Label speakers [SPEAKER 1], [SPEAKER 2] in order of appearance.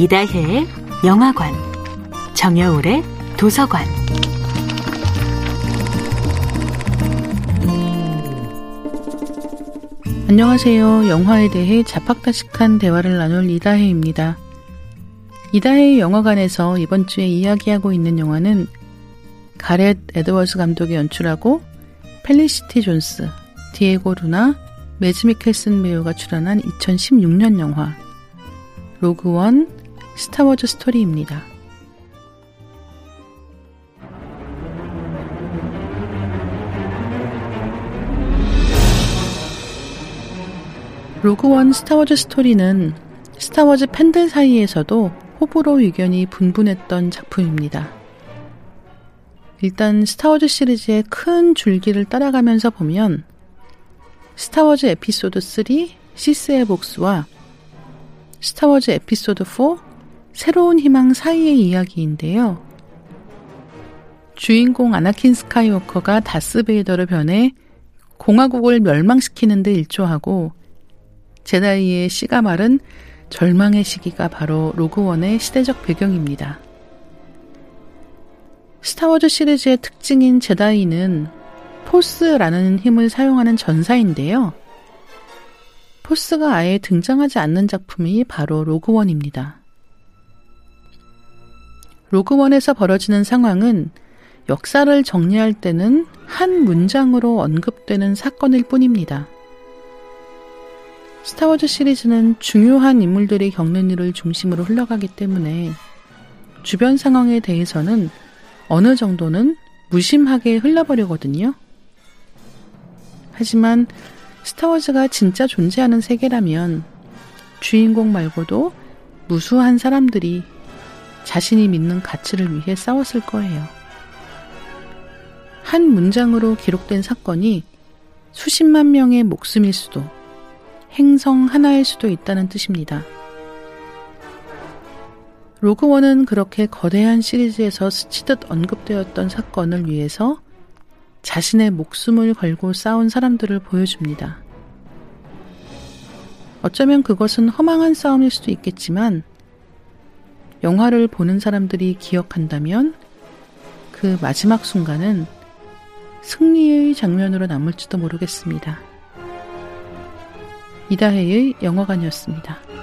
[SPEAKER 1] 이다혜의 영화관, 정여울의 도서관.
[SPEAKER 2] 안녕하세요. 영화에 대해 잡학다식한 대화를 나눌 이다혜입니다. 이다혜의 영화관에서 이번 주에 이야기하고 있는 영화는 가렛 에드워즈 감독이 연출하고 펠리시티 존스, 디에고 루나, 매즈 미켈슨 배우가 출연한 2016년 영화 로그원 스타워즈 스토리입니다. 로그원 스타워즈 스토리는 스타워즈 팬들 사이에서도 호불호 의견이 분분했던 작품입니다. 일단 스타워즈 시리즈의 큰 줄기를 따라가면서 보면 스타워즈 에피소드 3 시스의 복수와 스타워즈 에피소드 4 새로운 희망 사이의 이야기인데요. 주인공 아나킨 스카이워커가 다스베이더로 변해 공화국을 멸망시키는 데 일조하고 제다이의 씨가 마른 절망의 시기가 바로 로그원의 시대적 배경입니다. 스타워즈 시리즈의 특징인 제다이는 포스라는 힘을 사용하는 전사인데요. 포스가 아예 등장하지 않는 작품이 바로 로그원입니다. 로그원에서 벌어지는 상황은 역사를 정리할 때는 한 문장으로 언급되는 사건일 뿐입니다. 스타워즈 시리즈는 중요한 인물들이 겪는 일을 중심으로 흘러가기 때문에 주변 상황에 대해서는 어느 정도는 무심하게 흘러버리거든요. 하지만 스타워즈가 진짜 존재하는 세계라면 주인공 말고도 무수한 사람들이 자신이 믿는 가치를 위해 싸웠을 거예요. 한 문장으로 기록된 사건이 수십만 명의 목숨일 수도, 행성 하나일 수도 있다는 뜻입니다. 로그원은 그렇게 거대한 시리즈에서 스치듯 언급되었던 사건을 위해서 자신의 목숨을 걸고 싸운 사람들을 보여줍니다. 어쩌면 그것은 허망한 싸움일 수도 있겠지만, 영화를 보는 사람들이 기억한다면 그 마지막 순간은 승리의 장면으로 남을지도 모르겠습니다. 이다혜의 영화관이었습니다.